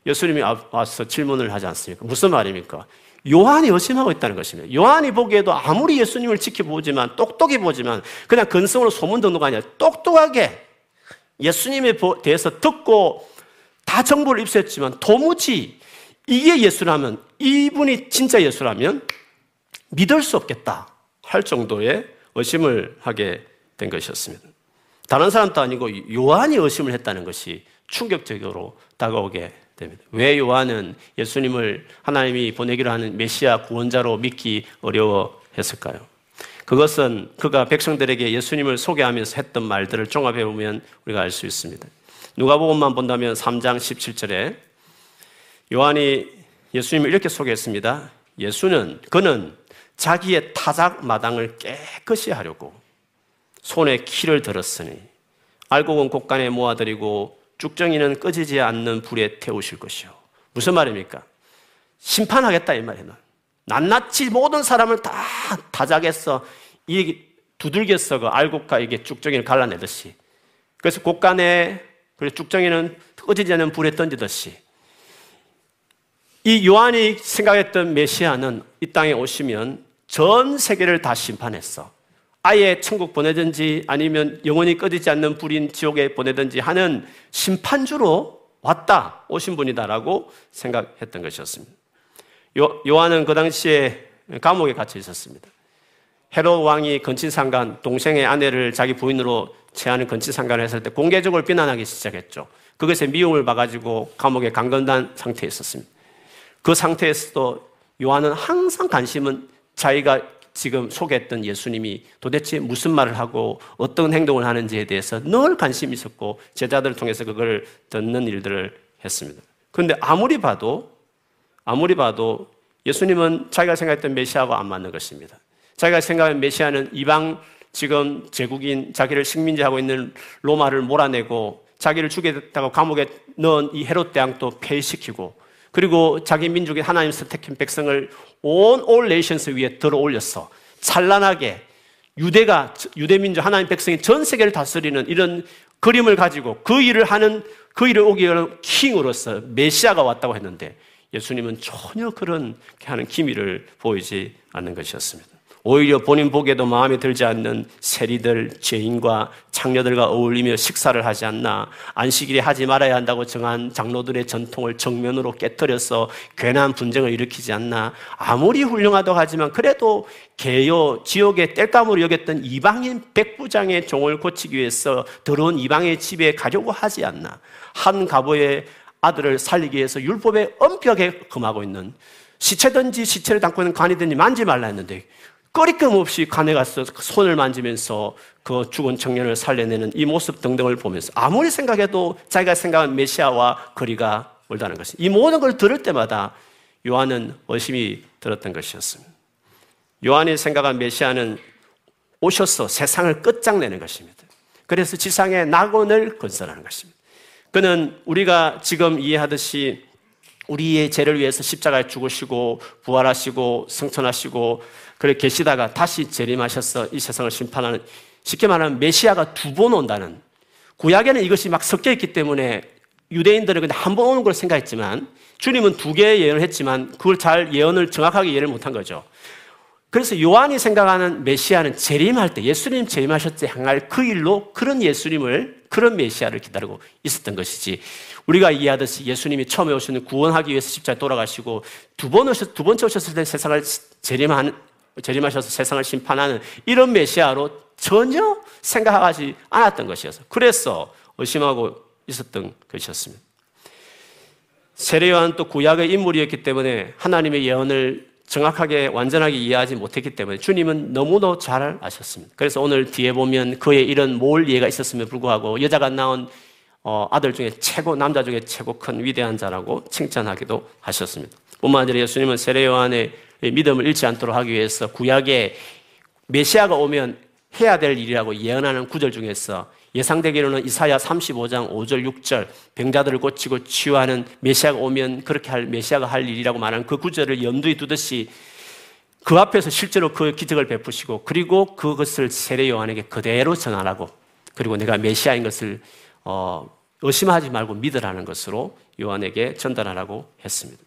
S1: 예수님이 와서 질문을 하지 않습니까? 무슨 말입니까? 요한이 의심하고 있다는 것입니다. 요한이 보기에도 아무리 예수님을 지켜보지만, 똑똑히 보지만, 그냥 근성으로 소문 듣는 거 아니야. 똑똑하게 예수님에 대해서 듣고 다 정보를 입수했지만, 도무지 이게 예수라면, 이분이 진짜 예수라면 믿을 수 없겠다 할 정도의 의심을 하게 된 것이었습니다. 다른 사람도 아니고 요한이 의심을 했다는 것이 충격적으로 다가오게 됩니다. 왜 요한은 예수님을 하나님이 보내기로 하는 메시아 구원자로 믿기 어려워했을까요? 그것은 그가 백성들에게 예수님을 소개하면서 했던 말들을 종합해 보면 우리가 알 수 있습니다. 누가복음만 본다면 3장 17절에 요한이 예수님을 이렇게 소개했습니다. 예수는 그는 자기의 타작 마당을 깨끗이 하려고 손에 키를 들었으니 알곡은 곳간에 모아들이고 쭉정이는 꺼지지 않는 불에 태우실 것이요. 무슨 말입니까? 심판하겠다 이 말이에요. 낱낱이 모든 사람을 다 타작해서 이 두들겨서 그 알곡과 이게 쭉정이를 갈라내듯이 그래서 곳간에 그리고 쭉정이는 꺼지지 않는 불에 던지듯이 이 요한이 생각했던 메시아는 이 땅에 오시면 전 세계를 다 심판했어. 아예 천국 보내든지 아니면 영원히 꺼지지 않는 불인 지옥에 보내든지 하는 심판주로 왔다, 오신 분이다라고 생각했던 것이었습니다. 요, 요한은 그 당시에 감옥에 갇혀 있었습니다. 헤롯 왕이 건친상간, 동생의 아내를 자기 부인으로 제하는 건친상간을 했을 때 공개적으로 비난하기 시작했죠. 그것에 미움을 봐가지고 감옥에 강건단 상태에 있었습니다. 그 상태에서도 요한은 항상 관심은 자기가 지금 소개했던 예수님이 도대체 무슨 말을 하고 어떤 행동을 하는지에 대해서 늘 관심이 있었고 제자들을 통해서 그걸 듣는 일들을 했습니다. 그런데 아무리 봐도 아무리 봐도 예수님은 자기가 생각했던 메시아와 안 맞는 것입니다. 자기가 생각한 메시아는 이방 지금 제국인 자기를 식민지하고 있는 로마를 몰아내고 자기를 죽이겠다고 감옥에 넣은 이 헤롯 대왕도 폐위시키고 그리고 자기 민족의 하나님 선택한 백성을 온올 네이션스 위에 들어 올렸어. 찬란하게 유대가 유대 민족 하나님 백성이 전 세계를 다스리는 이런 그림을 가지고 그 일을 하는 그 일을 오기 위한 킹으로서 메시아가 왔다고 했는데 예수님은 전혀 그런 하는 기미를 보이지 않는 것이었습니다. 오히려 본인 보기에도 마음에 들지 않는 세리들, 죄인과 창녀들과 어울리며 식사를 하지 않나. 안식일에 하지 말아야 한다고 정한 장로들의 전통을 정면으로 깨뜨려서 괜한 분쟁을 일으키지 않나. 아무리 훌륭하다고 하지만 그래도 개요 지옥의 땔감으로 여겼던 이방인 백부장의 종을 고치기 위해서 들어온 이방의 집에 가려고 하지 않나. 한 가보의 아들을 살리기 위해서 율법에 엄격하게 금하고 있는 시체든지 시체를 담고 있는 관이든지 만지 말라 했는데 꺼리낌 없이 간에 가서 손을 만지면서 그 죽은 청년을 살려내는 이 모습 등등을 보면서 아무리 생각해도 자기가 생각한 메시아와 거리가 멀다는 것이 이 모든 걸 들을 때마다 요한은 의심이 들었던 것이었습니다. 요한이 생각한 메시아는 오셔서 세상을 끝장내는 것입니다. 그래서 지상에 낙원을 건설하는 것입니다. 그는 우리가 지금 이해하듯이 우리의 죄를 위해서 십자가에 죽으시고 부활하시고 성천하시고 그래 계시다가 다시 재림하셔서 이 세상을 심판하는 쉽게 말하면 메시아가 두 번 온다는 구약에는 이것이 막 섞여 있기 때문에 유대인들은 근데 한번 오는 걸 생각했지만 주님은 두 개의 예언을 했지만 그걸 잘 예언을 정확하게 이해를 못한 거죠. 그래서 요한이 생각하는 메시아는 재림할 때 예수님 재림하셨을 때 향할 그 일로 그런 예수님을 그런 메시아를 기다리고 있었던 것이지 우리가 이해하듯이 예수님이 처음에 오시는 구원하기 위해서 십자에 돌아가시고 두 번 오셨 두 번째 오셨을 때 세상을 재림하는 재림하셔서 세상을 심판하는 이런 메시아로 전혀 생각하지 않았던 것이어서 그래서 의심하고 있었던 것이었습니다. 세례요한 또 구약의 인물이었기 때문에 하나님의 예언을 정확하게 완전하게 이해하지 못했기 때문에 주님은 너무도 잘 아셨습니다. 그래서 오늘 뒤에 보면 그의 이런 몰 예가 있었음에 불구하고 여자가 낳은 어, 아들 중에 최고 남자 중에 최고 큰 위대한 자라고 칭찬하기도 하셨습니다. 뿐만 아니라 예수님은 세례 요한의 믿음을 잃지 않도록 하기 위해서 구약에 메시아가 오면 해야 될 일이라고 예언하는 구절 중에서 예상되기로는 이사야 35장 5절 6절 병자들을 고치고 치유하는 메시아가 오면 그렇게 할 메시아가 할 일이라고 말하는 그 구절을 염두에 두듯이 그 앞에서 실제로 그 기적을 베푸시고 그리고 그것을 세례 요한에게 그대로 전하라고 그리고 내가 메시아인 것을 어, 의심하지 말고 믿으라는 것으로 요한에게 전달하라고 했습니다.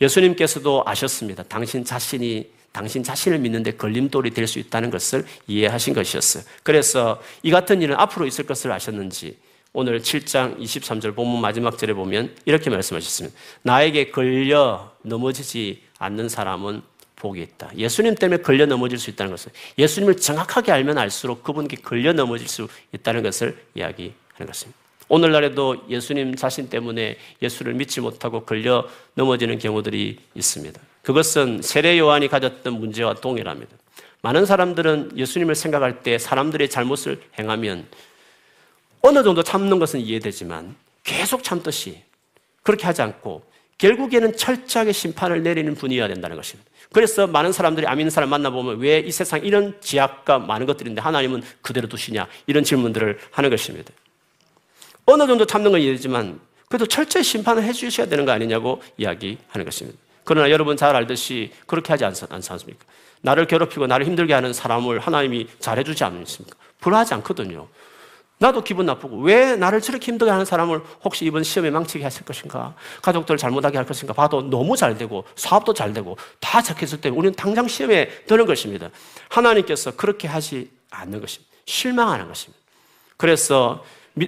S1: 예수님께서도 아셨습니다. 당신 자신이 당신 자신을 믿는데 걸림돌이 될 수 있다는 것을 이해하신 것이었어요. 그래서 이 같은 일은 앞으로 있을 것을 아셨는지 오늘 7장 23절 본문 마지막 절에 보면 이렇게 말씀하셨습니다. 나에게 걸려 넘어지지 않는 사람은 복이 있다. 예수님 때문에 걸려 넘어질 수 있다는 것을 예수님을 정확하게 알면 알수록 그분께 걸려 넘어질 수 있다는 것을 이야기하는 것입니다. 오늘날에도 예수님 자신 때문에 예수를 믿지 못하고 걸려 넘어지는 경우들이 있습니다. 그것은 세례 요한이 가졌던 문제와 동일합니다. 많은 사람들은 예수님을 생각할 때 사람들의 잘못을 행하면 어느 정도 참는 것은 이해되지만 계속 참듯이 그렇게 하지 않고 결국에는 철저하게 심판을 내리는 분이어야 된다는 것입니다. 그래서 많은 사람들이 아민 사람 만나보면 왜 이 세상 이런 지약과 많은 것들인데 하나님은 그대로 두시냐 이런 질문들을 하는 것입니다. 어느 정도 참는 건 이해되지만 그래도 철저히 심판을 해 주셔야 되는 거 아니냐고 이야기하는 것입니다. 그러나 여러분 잘 알듯이 그렇게 하지 않습니까? 나를 괴롭히고 나를 힘들게 하는 사람을 하나님이 잘해주지 않습니까? 불하지 않거든요. 나도 기분 나쁘고 왜 나를 저렇게 힘들게 하는 사람을 혹시 이번 시험에 망치게 하실 것인가? 가족들 잘못하게 할 것인가? 봐도 너무 잘 되고 사업도 잘 되고 다 착했을 때 우리는 당장 시험에 드는 것입니다. 하나님께서 그렇게 하지 않는 것입니다. 실망하는 것입니다. 그래서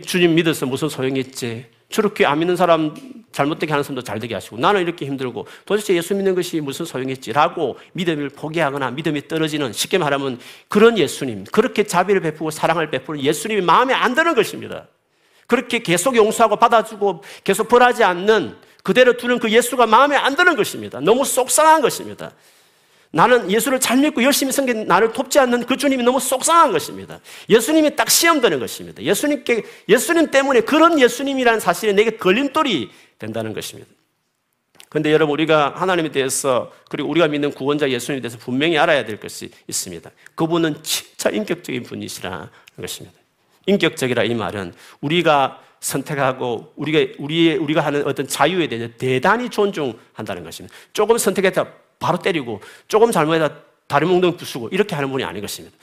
S1: 주님 믿어서 무슨 소용이 있지? 저렇게 안 믿는 사람 잘못되게 하는 사람도 잘 되게 하시고 나는 이렇게 힘들고 도대체 예수 믿는 것이 무슨 소용있지라고 믿음을 포기하거나 믿음이 떨어지는 쉽게 말하면 그런 예수님 그렇게 자비를 베푸고 사랑을 베푸는 예수님이 마음에 안 드는 것입니다. 그렇게 계속 용서하고 받아주고 계속 벌하지 않는 그대로 두는 그 예수가 마음에 안 드는 것입니다. 너무 속상한 것입니다. 나는 예수를 잘 믿고 열심히 섬긴 나를 돕지 않는 그 주님이 너무 속상한 것입니다. 예수님이 딱 시험 드는 것입니다. 예수님께, 예수님 때문에 그런 예수님이라는 사실이 내게 걸림돌이 된다는 것입니다. 그런데 여러분, 우리가 하나님에 대해서, 그리고 우리가 믿는 구원자 예수님에 대해서 분명히 알아야 될 것이 있습니다. 그분은 진짜 인격적인 분이시라는 것입니다. 인격적이라 이 말은 우리가 선택하고 우리가, 우리 우리가 하는 어떤 자유에 대해서 대단히 존중한다는 것입니다. 조금 선택했다 바로 때리고 조금 잘못해다 다른 몽둥이 부수고 이렇게 하는 분이 아닌 것입니다.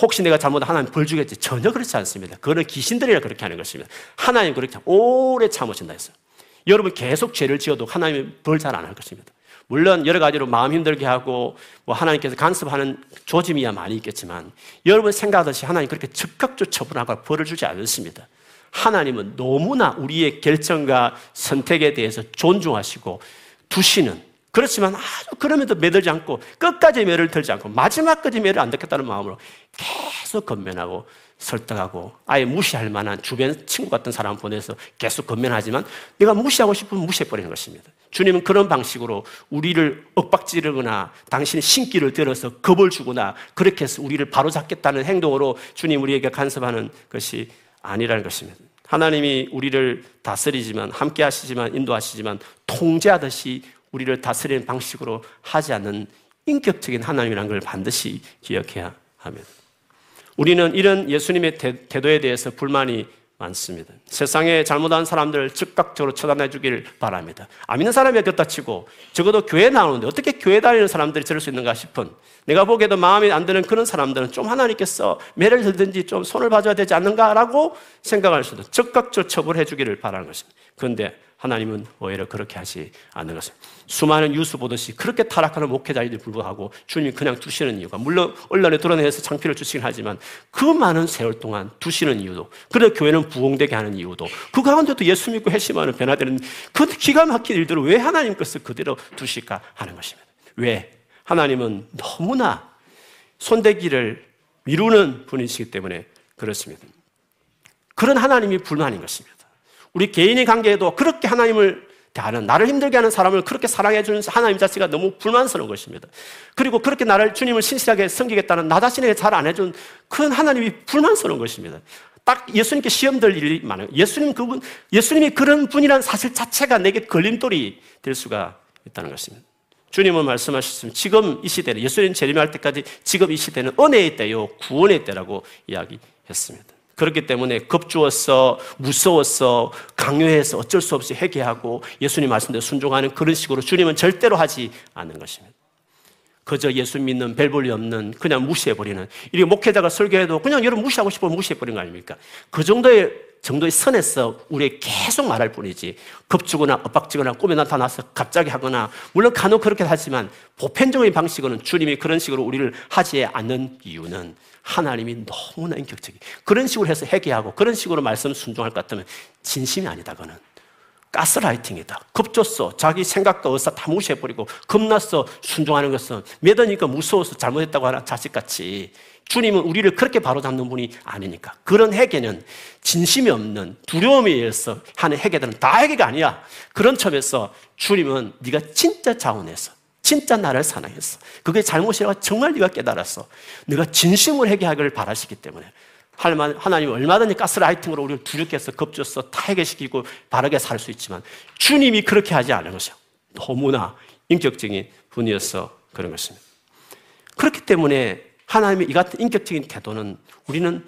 S1: 혹시 내가 잘못 하나님 벌 주겠지? 전혀 그렇지 않습니다. 그거는 귀신들이라 그렇게 하는 것입니다. 하나님 그렇게 오래 참으신다 했어요. 여러분 계속 죄를 지어도 하나님이 벌잘 안 할 것입니다. 물론 여러 가지로 마음 힘들게 하고 뭐 하나님께서 간섭하는 조짐이야 많이 있겠지만 여러분 생각하듯이 하나님 그렇게 즉각적으로 처분하고 벌을 주지 않습니다. 하나님은 너무나 우리의 결정과 선택에 대해서 존중하시고 두시는 그렇지만 아주 그럼에도 매들지 않고 끝까지 매를 들지 않고 마지막까지 매를 안 듣겠다는 마음으로 계속 건면하고 설득하고 아예 무시할 만한 주변 친구 같은 사람 보내서 계속 건면하지만 내가 무시하고 싶으면 무시해버리는 것입니다. 주님은 그런 방식으로 우리를 엇박지르거나 당신의 신기를 들어서 겁을 주거나 그렇게 해서 우리를 바로잡겠다는 행동으로 주님 우리에게 간섭하는 것이 아니라는 것입니다. 하나님이 우리를 다스리지만 함께 하시지만 인도하시지만 통제하듯이 우리를 다스리는 방식으로 하지 않는 인격적인 하나님이라는 걸 반드시 기억해야 합니다. 우리는 이런 예수님의 태도에 대해서 불만이 많습니다. 세상에 잘못한 사람들을 즉각적으로 처단해 주길 바랍니다. 안 믿는 사람이 그렇다 치고 적어도 교회 나오는데 어떻게 교회 다니는 사람들이 저럴 수 있는가 싶은 내가 보기에도 마음에 안 드는 그런 사람들은 좀 하나님께서 매를 들든지 좀 손을 봐줘야 되지 않는가라고 생각할 수도 즉각적으로 처벌해 주기를 바라는 것입니다. 그런데 하나님은 오히려 그렇게 하지 않는 것입니다. 수많은 뉴스 보듯이 그렇게 타락하는 목회자에도 불구하고 주님이 그냥 두시는 이유가 물론 언론에 드러내서 창피를 주시긴 하지만 그 많은 세월 동안 두시는 이유도 그래 교회는 부흥되게 하는 이유도 그 가운데도 예수 믿고 회심하는 변화되는 그 기가 막힌 일들을 왜 하나님께서 그대로 두실까 하는 것입니다. 왜? 하나님은 너무나 손대기를 미루는 분이시기 때문에 그렇습니다. 그런 하나님이 불만인 것입니다. 우리 개인의 관계에도 그렇게 하나님을 대하는 나를 힘들게 하는 사람을 그렇게 사랑해 주는 하나님 자체가 너무 불만스러운 것입니다. 그리고 그렇게 나를 주님을 신실하게 섬기겠다는 나 자신에게 잘 안 해준 큰 하나님이 불만스러운 것입니다. 딱 예수님께 시험될 일이 많아요. 예수님 그분, 예수님이 그런 분이라는 사실 자체가 내게 걸림돌이 될 수가 있다는 것입니다. 주님은 말씀하셨습니다. 지금 이 시대는 예수님 재림할 때까지 지금 이 시대는 은혜의 때요, 구원의 때라고 이야기했습니다. 그렇기 때문에 겁주었어, 무서웠어, 강요해서 어쩔 수 없이 회개하고 예수님 말씀대로 순종하는 그런 식으로 주님은 절대로 하지 않는 것입니다. 그저 예수 믿는 별 볼이 없는 그냥 무시해버리는 이렇게 목회자가 설교해도 그냥 여러분 무시하고 싶으면 무시해버리는 거 아닙니까? 그 정도의 정도의 선에서 우리에게 계속 말할 뿐이지 겁주거나 엇박지거나 꿈에 나타나서 갑자기 하거나 물론 간혹 그렇게 하지만 보편적인 방식으로는 주님이 그런 식으로 우리를 하지 않는 이유는 하나님이 너무나 인격적이 그런 식으로 해서 회개하고 그런 식으로 말씀 순종할 것 같으면 진심이 아니다 그는 가스라이팅이다. 겁줬어. 자기 생각과 의사 다 무시해버리고 겁났어. 순종하는 것은 믿으니까 무서워서 잘못했다고 하는 자식같이 주님은 우리를 그렇게 바로잡는 분이 아니니까. 그런 회개는 진심이 없는 두려움에 의해서 하는 회개들은 다 회개가 아니야. 그런 점에서 주님은 네가 진짜 자원해서 진짜 나를 사랑했어. 그게 잘못이라고 정말 네가 깨달았어. 네가 진심으로 회개하기를 바라시기 때문에 하나님 얼마든지 가스라이팅으로 우리를 두렵게 해서 겁줘서 타해시키고 바르게 살 수 있지만 주님이 그렇게 하지 것이요. 너무나 인격적인 분이어서 그런 것입니다. 그렇기 때문에 하나님의 이 같은 인격적인 태도는 우리는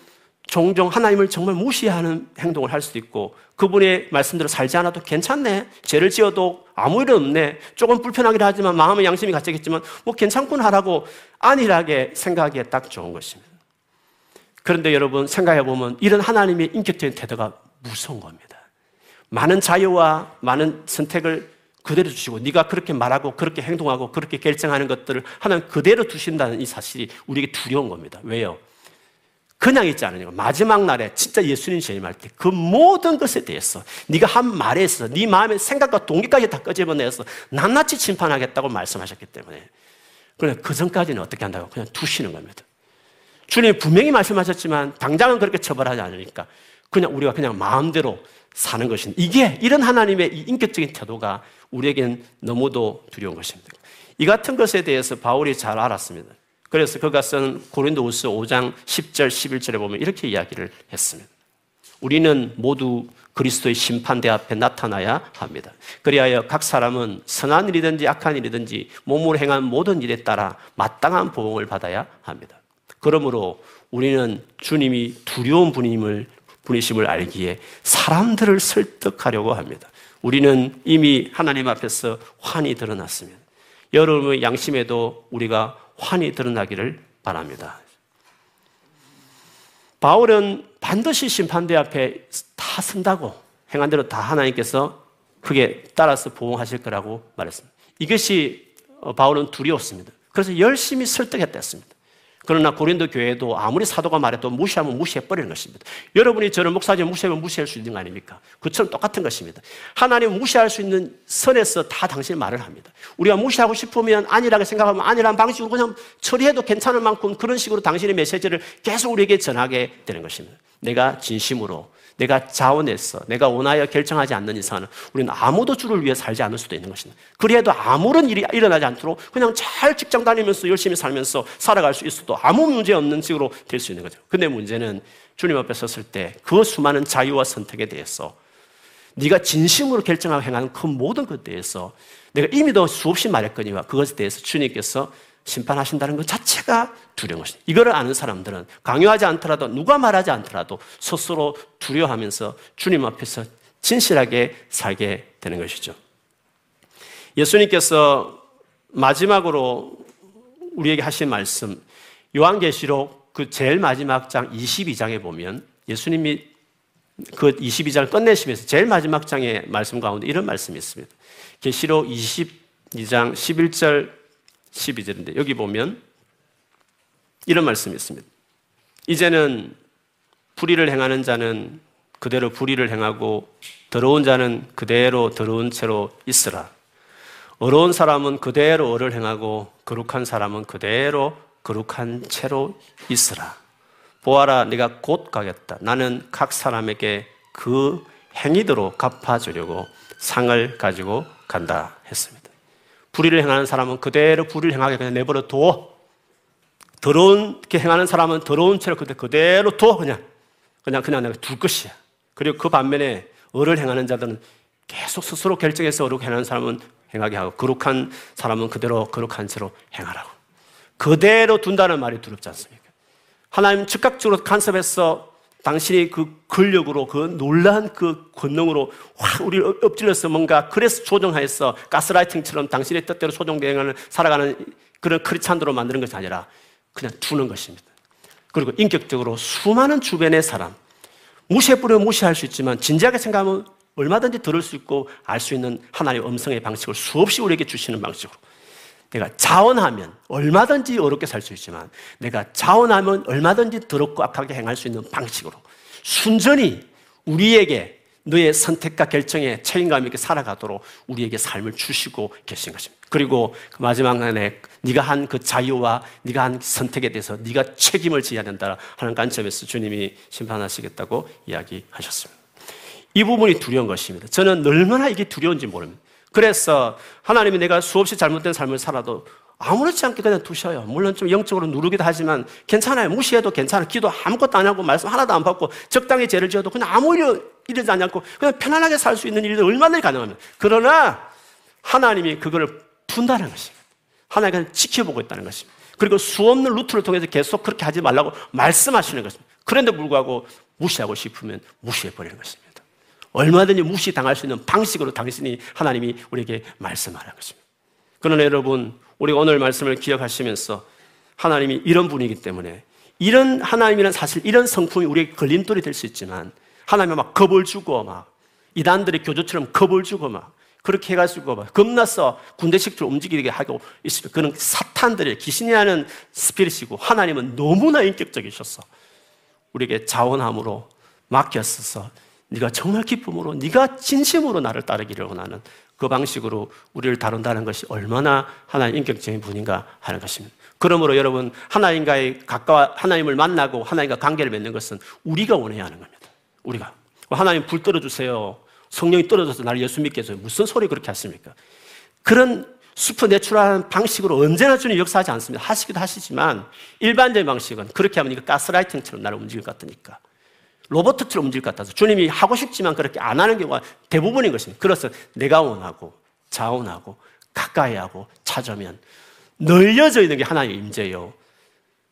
S1: 종종 하나님을 정말 무시하는 행동을 할 수도 있고 그분의 말씀대로 살지 않아도 괜찮네. 죄를 지어도 아무 일 없네. 조금 불편하긴 하지만 마음의 양심이 갖추겠지만 뭐 괜찮군 하라고 안일하게 생각하기에 딱 좋은 것입니다. 그런데 여러분 생각해 보면 이런 하나님의 인격적인 태도가 무서운 겁니다. 많은 자유와 많은 선택을 그대로 주시고 네가 그렇게 말하고 그렇게 행동하고 그렇게 결정하는 것들을 하나님 그대로 두신다는 이 사실이 우리에게 두려운 겁니다. 왜요? 그냥 있지 않으니까 마지막 날에 진짜 예수님 재림할 때 그 모든 것에 대해서 네가 한 말에 있어 네 마음의 생각과 동기까지 다 끄집어내서 낱낱이 심판하겠다고 말씀하셨기 때문에 그러나 그 전까지는 어떻게 한다고 그냥 두시는 겁니다. 주님이 분명히 말씀하셨지만 당장은 그렇게 처벌하지 않으니까 그냥 우리가 그냥 마음대로 사는 것인 이게 이런 하나님의 인격적인 태도가 우리에겐 너무도 두려운 것입니다. 이 같은 것에 대해서 바울이 잘 알았습니다. 그래서 그가 쓴 고린도후서 5장 10절 11절에 보면 이렇게 이야기를 했습니다. 우리는 모두 그리스도의 심판대 앞에 나타나야 합니다. 그리하여 각 사람은 선한 일이든지 악한 일이든지 몸으로 행한 모든 일에 따라 마땅한 보응을 받아야 합니다. 그러므로 우리는 주님이 두려운 분임을 분이심을 알기에 사람들을 설득하려고 합니다. 우리는 이미 하나님 앞에서 환히 드러났습니다. 여러분의 양심에도 우리가 환히 드러나기를 바랍니다. 바울은 반드시 심판대 앞에 다 쓴다고 행한 대로 다 하나님께서 크게 따라서 보응하실 거라고 말했습니다. 이것이 어, 바울은 두려웠습니다. 그래서 열심히 설득했다 했습니다. 그러나 고린도 교회도 아무리 사도가 말해도 무시하면 무시해버리는 것입니다. 여러분이 저를 목사님 무시하면 무시할 수 있는 거 아닙니까? 그처럼 똑같은 것입니다. 하나님 무시할 수 있는 선에서 다 당신 말을 합니다. 우리가 무시하고 싶으면 아니라고 생각하면 아니라는 방식으로 그냥 처리해도 괜찮을 만큼 그런 식으로 당신의 메시지를 계속 우리에게 전하게 되는 것입니다. 내가 진심으로 내가 자원해서 내가 원하여 결정하지 않는 이상은 우리는 아무도 주를 위해 살지 않을 수도 있는 것입니다. 그래도 아무런 일이 일어나지 않도록 그냥 잘 직장 다니면서 열심히 살면서 살아갈 수 있어도 아무 문제 없는 식으로 될 수 있는 거죠. 근데 문제는 주님 앞에 섰을 때 그 수많은 자유와 선택에 대해서 네가 진심으로 결정하고 행하는 그 모든 것에 대해서 내가 이미 더 수없이 말했거니와 그것에 대해서 주님께서 심판하신다는 것 자체가 두려운 것입니다. 이거를 아는 사람들은 강요하지 않더라도 누가 말하지 않더라도 스스로 두려워하면서 주님 앞에서 진실하게 살게 되는 것이죠. 예수님께서 마지막으로 우리에게 하신 말씀, 요한계시록 그 제일 마지막 장 22장에 보면 예수님이 그 22장을 끝내시면서 제일 마지막 장의 말씀 가운데 이런 말씀이 있습니다. 계시록 22장 11절 12절인데 여기 보면 이런 말씀이 있습니다. 이제는 불의를 행하는 자는 그대로 불의를 행하고 더러운 자는 그대로 더러운 채로 있으라. 어려운 사람은 그대로 어를 행하고 거룩한 사람은 그대로 거룩한 채로 있으라. 보아라, 내가 곧 가겠다. 나는 각 사람에게 그 행위대로 갚아주려고 상을 가지고 간다 했습니다. 불의를 행하는 사람은 그대로 불의를 행하게 그냥 내버려 둬. 더러운게 행하는 사람은 더러운 채로 그대로 둬 그냥 그냥 그냥 내가 둘 것이야. 그리고 그 반면에 을을 행하는 자들은 계속 스스로 결정해서 어룩 행하는 사람은 행하게 하고 거룩한 사람은 그대로 거룩한 채로 행하라고. 그대로 둔다는 말이 두렵지 않습니까? 하나님 즉각적으로 간섭해서 당신이 그 근력으로 그 놀란 그 권능으로 확 우리를 엎질러서 뭔가 그래서 조정하여서 가스라이팅처럼 당신의 뜻대로 조정되어가는 살아가는 그런 크리찬도로 만드는 것이 아니라 그냥 두는 것입니다. 그리고 인격적으로 수많은 주변의 사람 무시해버려 무시할 수 있지만 진지하게 생각하면 얼마든지 들을 수 있고 알 수 있는 하나님의 음성의 방식을 수없이 우리에게 주시는 방식으로 내가 자원하면 얼마든지 어렵게 살 수 있지만 내가 자원하면 얼마든지 더럽고 악하게 행할 수 있는 방식으로 순전히 우리에게 너의 선택과 결정에 책임감 있게 살아가도록 우리에게 삶을 주시고 계신 것입니다. 그리고 그 마지막 날에 네가 한 그 자유와 네가 한 선택에 대해서 네가 책임을 져야 된다 하는 관점에서 주님이 심판하시겠다고 이야기하셨습니다. 이 부분이 두려운 것입니다. 저는 얼마나 이게 두려운지 모릅니다. 그래서 하나님이 내가 수없이 잘못된 삶을 살아도 아무렇지 않게 그냥 두셔요. 물론 좀 영적으로 누르기도 하지만 괜찮아요. 무시해도 괜찮아. 기도 아무것도 안 하고 말씀 하나도 안 받고 적당히 죄를 지어도 그냥 아무 일 이러지 않고 그냥 편안하게 살 수 있는 일도 얼마든지 가능합니다. 그러나 하나님이 그거를 둔다는 것입니다. 하나님이 지켜보고 있다는 것입니다. 그리고 수없는 루트를 통해서 계속 그렇게 하지 말라고 말씀하시는 것입니다. 그런데 불구하고 무시하고 싶으면 무시해버리는 것입니다. 얼마든지 무시당할 수 있는 방식으로 당신이 하나님이 우리에게 말씀하는 것입니다. 그러나 여러분, 우리가 오늘 말씀을 기억하시면서 하나님이 이런 분이기 때문에 이런 하나님이란 사실 이런 성품이 우리에게 걸림돌이 될 수 있지만 하나님이 막 겁을 주고 막 이단들의 교조처럼 겁을 주고 막 그렇게 해가지고 막 겁나서 군대식으로 움직이게 하고 있으면 그는 사탄들의 귀신이 하는 스피릿이고 하나님은 너무나 인격적이셨어. 우리에게 자원함으로 맡겼어서 네가 정말 기쁨으로 네가 진심으로 나를 따르기를 원하는 그 방식으로 우리를 다룬다는 것이 얼마나 하나님 인격적인 분인가 하는 것입니다. 그러므로 여러분 하나님과의 가까워 하나님을 만나고 하나님과 관계를 맺는 것은 우리가 원해야 하는 겁니다. 우리가 하나님 불 떨어 주세요. 성령이 떨어져서 나를 예수 믿게 해서 무슨 소리 그렇게 하십니까? 그런 슈퍼내추럴한 방식으로 언제나 주님 역사하지 않습니다. 하시기도 하시지만 일반적인 방식은 그렇게 하면 이거 가스라이팅처럼 나를 움직일 것 같으니까 로버트처럼 움직일 것 같아서 주님이 하고 싶지만 그렇게 안 하는 경우가 대부분인 것입니다. 그래서 내가 원하고 자원하고 가까이 하고 찾으면 널려져 있는 게 하나님의 임재요.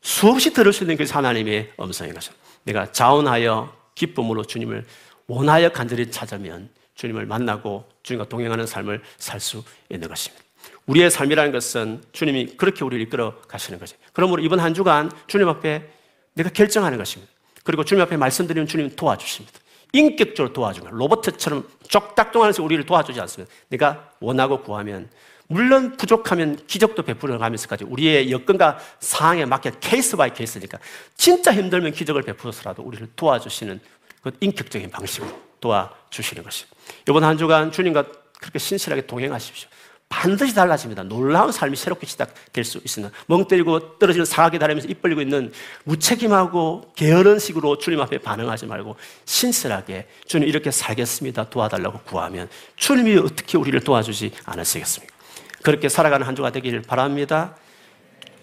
S1: 수없이 들을 수 있는 게 하나님의 음성인 것입니다. 내가 자원하여 기쁨으로 주님을 원하여 간절히 찾으면 주님을 만나고 주님과 동행하는 삶을 살 수 있는 것입니다. 우리의 삶이라는 것은 주님이 그렇게 우리를 이끌어 가시는 거죠. 그러므로 이번 한 주간 주님 앞에 내가 결정하는 것입니다. 그리고 주님 앞에 말씀드리면 주님 도와주십니다. 인격적으로 도와주면 로보트처럼 쪽딱동하면서 우리를 도와주지 않습니다. 내가 원하고 구하면 물론 부족하면 기적도 베풀어 가면서까지 우리의 여건과 상황에 맞게 case by case니까 진짜 힘들면 기적을 베풀어서라도 우리를 도와주시는 그 인격적인 방식으로 도와주시는 것입니다. 이번 한 주간 주님과 그렇게 신실하게 동행하십시오. 반드시 달라집니다. 놀라운 삶이 새롭게 시작될 수 있습니다. 멍 때리고 떨어지는 사각에 달하면서 입 벌리고 있는 무책임하고 게으른 식으로 주님 앞에 반응하지 말고 신실하게 주님 이렇게 살겠습니다. 도와달라고 구하면 주님이 어떻게 우리를 도와주지 않으시겠습니까? 그렇게 살아가는 한 주가 되기를 바랍니다.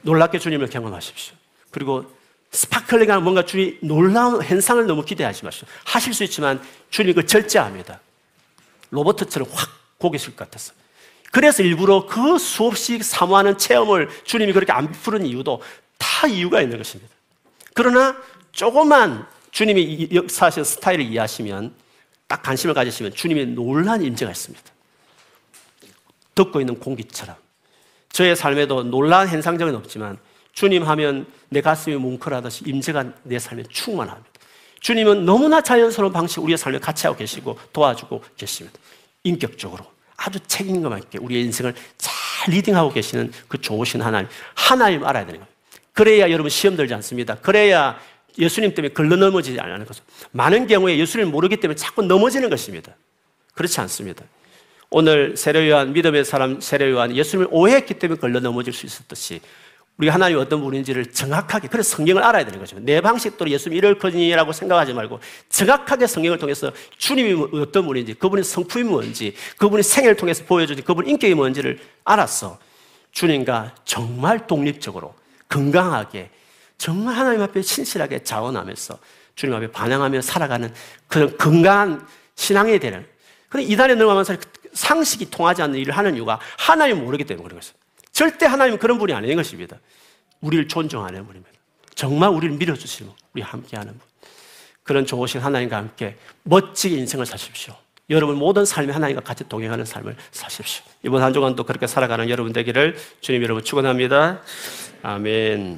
S1: 놀랍게 주님을 경험하십시오. 그리고 sparkling한 뭔가 주님 놀라운 현상을 너무 기대하지 마시오. 하실 수 있지만 주님 그 절제합니다. 로보트처럼 확 고개 쓸것 같았어. 그래서 일부러 그 수없이 사모하는 체험을 주님이 그렇게 안 푸는 이유도 다 이유가 있는 것입니다. 그러나 조금만 주님이 역사하신 스타일을 이해하시면 딱 관심을 가지시면 주님의 놀란 임재가 있습니다. 듣고 있는 공기처럼. 저의 삶에도 놀란 현상적은 없지만 주님 하면 내 가슴이 뭉클하듯이 임재가 내 삶에 충만합니다. 주님은 너무나 자연스러운 방식 우리의 삶에 같이 하고 계시고 도와주고 계십니다. 인격적으로. 아주 책임감 있게 우리의 인생을 잘 리딩하고 계시는 그 좋으신 하나님. 하나님 알아야 되는 거예요. 그래야 여러분 시험 들지 않습니다. 그래야 예수님 때문에 걸러 넘어지지 않는 것은 많은 경우에 예수님을 모르기 때문에 자꾸 넘어지는 것입니다. 그렇지 않습니다. 오늘 세례요한 믿음의 사람 세례요한 예수님을 오해했기 때문에 걸러 넘어질 수 있었듯이 우리 하나님이 어떤 분인지를 정확하게 그래서 성경을 알아야 되는 거죠. 내 방식대로 예수님 이럴 거니라고 생각하지 말고 정확하게 성경을 통해서 주님이 어떤 분인지 그분의 성품이 뭔지 그분의 생애를 통해서 보여주는 그분 인격이 뭔지를 알았어. 주님과 정말 독립적으로 건강하게 정말 하나님 앞에 신실하게 자원하면서 주님 앞에 반항하며 살아가는 그런 건강한 신앙이 되는 근데 이단에 넘어가면서 상식이 통하지 않는 일을 하는 이유가 하나님 모르기 때문에 그런 것입니다. 절대 하나님은 그런 분이 아닌 것입니다. 우리를 존중하는 분입니다. 정말 우리를 밀어주시는 분, 우리 함께하는 분. 그런 좋으신 하나님과 함께 멋지게 인생을 사십시오. 여러분 모든 삶에 하나님과 같이 동행하는 삶을 사십시오. 이번 한 주간도 그렇게 살아가는 여러분 되기를 주님 여러분 축원합니다. 아멘.